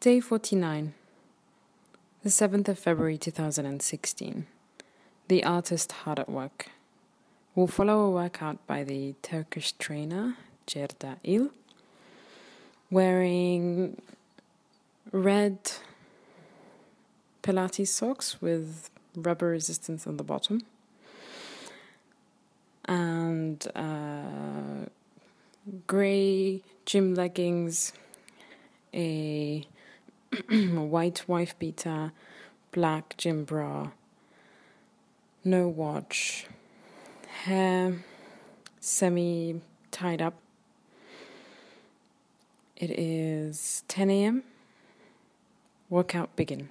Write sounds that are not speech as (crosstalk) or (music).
Day 49, the 7th of February 2016. The artist hard at work. We'll follow a workout by the Turkish trainer Cerda Il, wearing red Pilates socks with rubber resistance on the bottom and uh, gray gym leggings, a (clears throat) white wife beater, black gym bra, no watch, hair semi tied up. It is 10 a.m. Workout begin.